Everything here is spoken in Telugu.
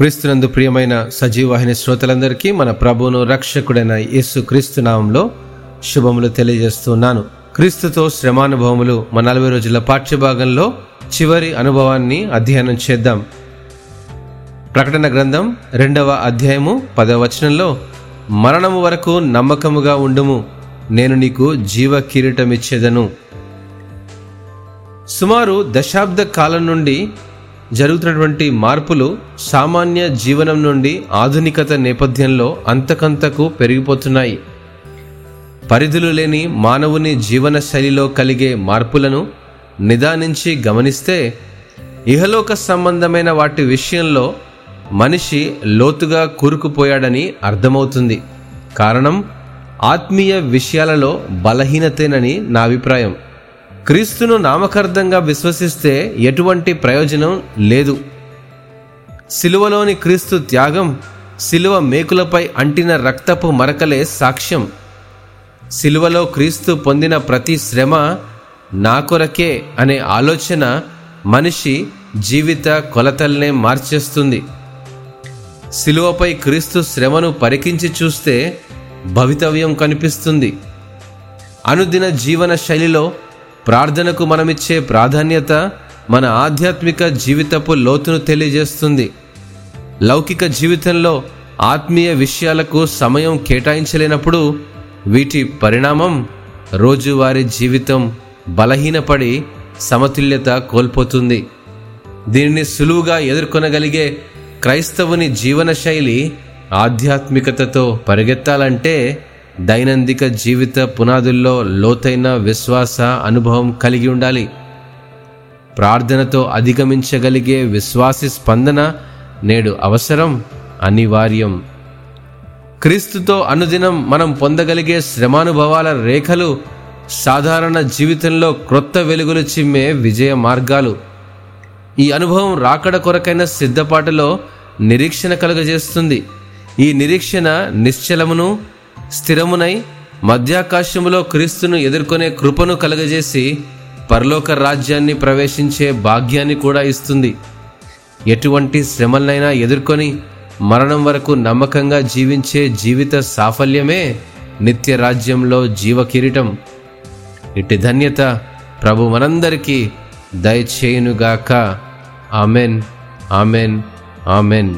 క్రీస్తునందు ప్రియమైన సజీవాహిని శ్రోతలందరికీ మన ప్రభువును రక్షకుడైన యేసు క్రీస్తు నామంలో శుభములు తెలియజేస్తున్నాను. క్రీస్తుతో శ్రమానుభవములు మన నలభై రోజుల పాఠ్యభాగంలో చివరి అనుభవాన్ని అధ్యయనం చేద్దాం. ప్రకటన గ్రంథం రెండవ అధ్యాయము పదవ వచనంలో మరణము వరకు నమ్మకముగా ఉండుము నేను నీకు జీవ కిరీటమిచ్చేదను. సుమారు దశాబ్ద కాలం నుండి జరుగుతున్నటువంటి మార్పులు సామాన్య జీవనం నుండి ఆధునికత నేపథ్యంలో అంతకంతకు పెరిగిపోతున్నాయి. పరిధులు లేని మానవుని జీవన శైలిలో కలిగే మార్పులను నిదానించి గమనిస్తే ఇహలోక సంబంధమైన వాటి విషయంలో మనిషి లోతుగా కూరుకుపోయాడని అర్థమవుతుంది. కారణం ఆత్మీయ విషయాలలో బలహీనతేనని నా అభిప్రాయం. క్రీస్తును నామకార్థంగా విశ్వసిస్తే ఎటువంటి ప్రయోజనం లేదు. సిలువలోని క్రీస్తు త్యాగం సిలువ మేకులపై అంటిన రక్తపు మరకలే సాక్ష్యం. సిలువలో క్రీస్తు పొందిన ప్రతి శ్రమ నా కొరకే అనే ఆలోచన మనిషి జీవిత కొలతల్నే మార్చేస్తుంది. సిలువపై క్రీస్తు శ్రమను పరికించి చూస్తే భవితవ్యం కనిపిస్తుంది. అనుదిన జీవన శైలిలో ప్రార్థనకు మనమిచ్చే ప్రాధాన్యత మన ఆధ్యాత్మిక జీవితపు లోతును తెలియజేస్తుంది. లౌకిక జీవితంలో ఆత్మీయ విషయాలకు సమయం కేటాయించలేనప్పుడు వీటి పరిణామం రోజువారీ జీవితం బలహీనపడి సమతుల్యత కోల్పోతుంది. దీనిని సులువుగా ఎదుర్కొనగలిగే క్రైస్తవుని జీవన శైలి ఆధ్యాత్మికతతో పరిగెత్తాలంటే దైనందిక జీవిత పునాదుల్లో లోతైన విశ్వాస అనుభవం కలిగి ఉండాలి. ప్రార్థనతో అధిగమించగలిగే విశ్వాసి స్పందన నేడు అవసరం అనివార్యం. క్రీస్తుతో అనుదినం మనం పొందగలిగే శ్రమానుభవాల రేఖలు సాధారణ జీవితంలో క్రొత్త వెలుగులు చిమ్మే విజయ మార్గాలు. ఈ అనుభవం రాకడ కొరకైన సిద్ధపాటులో నిరీక్షణ కలుగజేస్తుంది. ఈ నిరీక్షణ నిశ్చలమును స్థిరమునై మధ్యాకాశములో క్రీస్తును ఎదుర్కొనే కృపను కలగజేసి పరలోక రాజ్యాన్ని ప్రవేశించే భాగ్యాన్ని కూడా ఇస్తుంది. ఎటువంటి శ్రమలనైనా ఎదుర్కొని మరణం వరకు నమ్మకంగా జీవించే జీవిత సాఫల్యమే నిత్య రాజ్యంలో జీవ కిరీటం ఇట్టి ధన్యత ప్రభు మనందరికీ దయచేయునుగాక. Amen amen amen.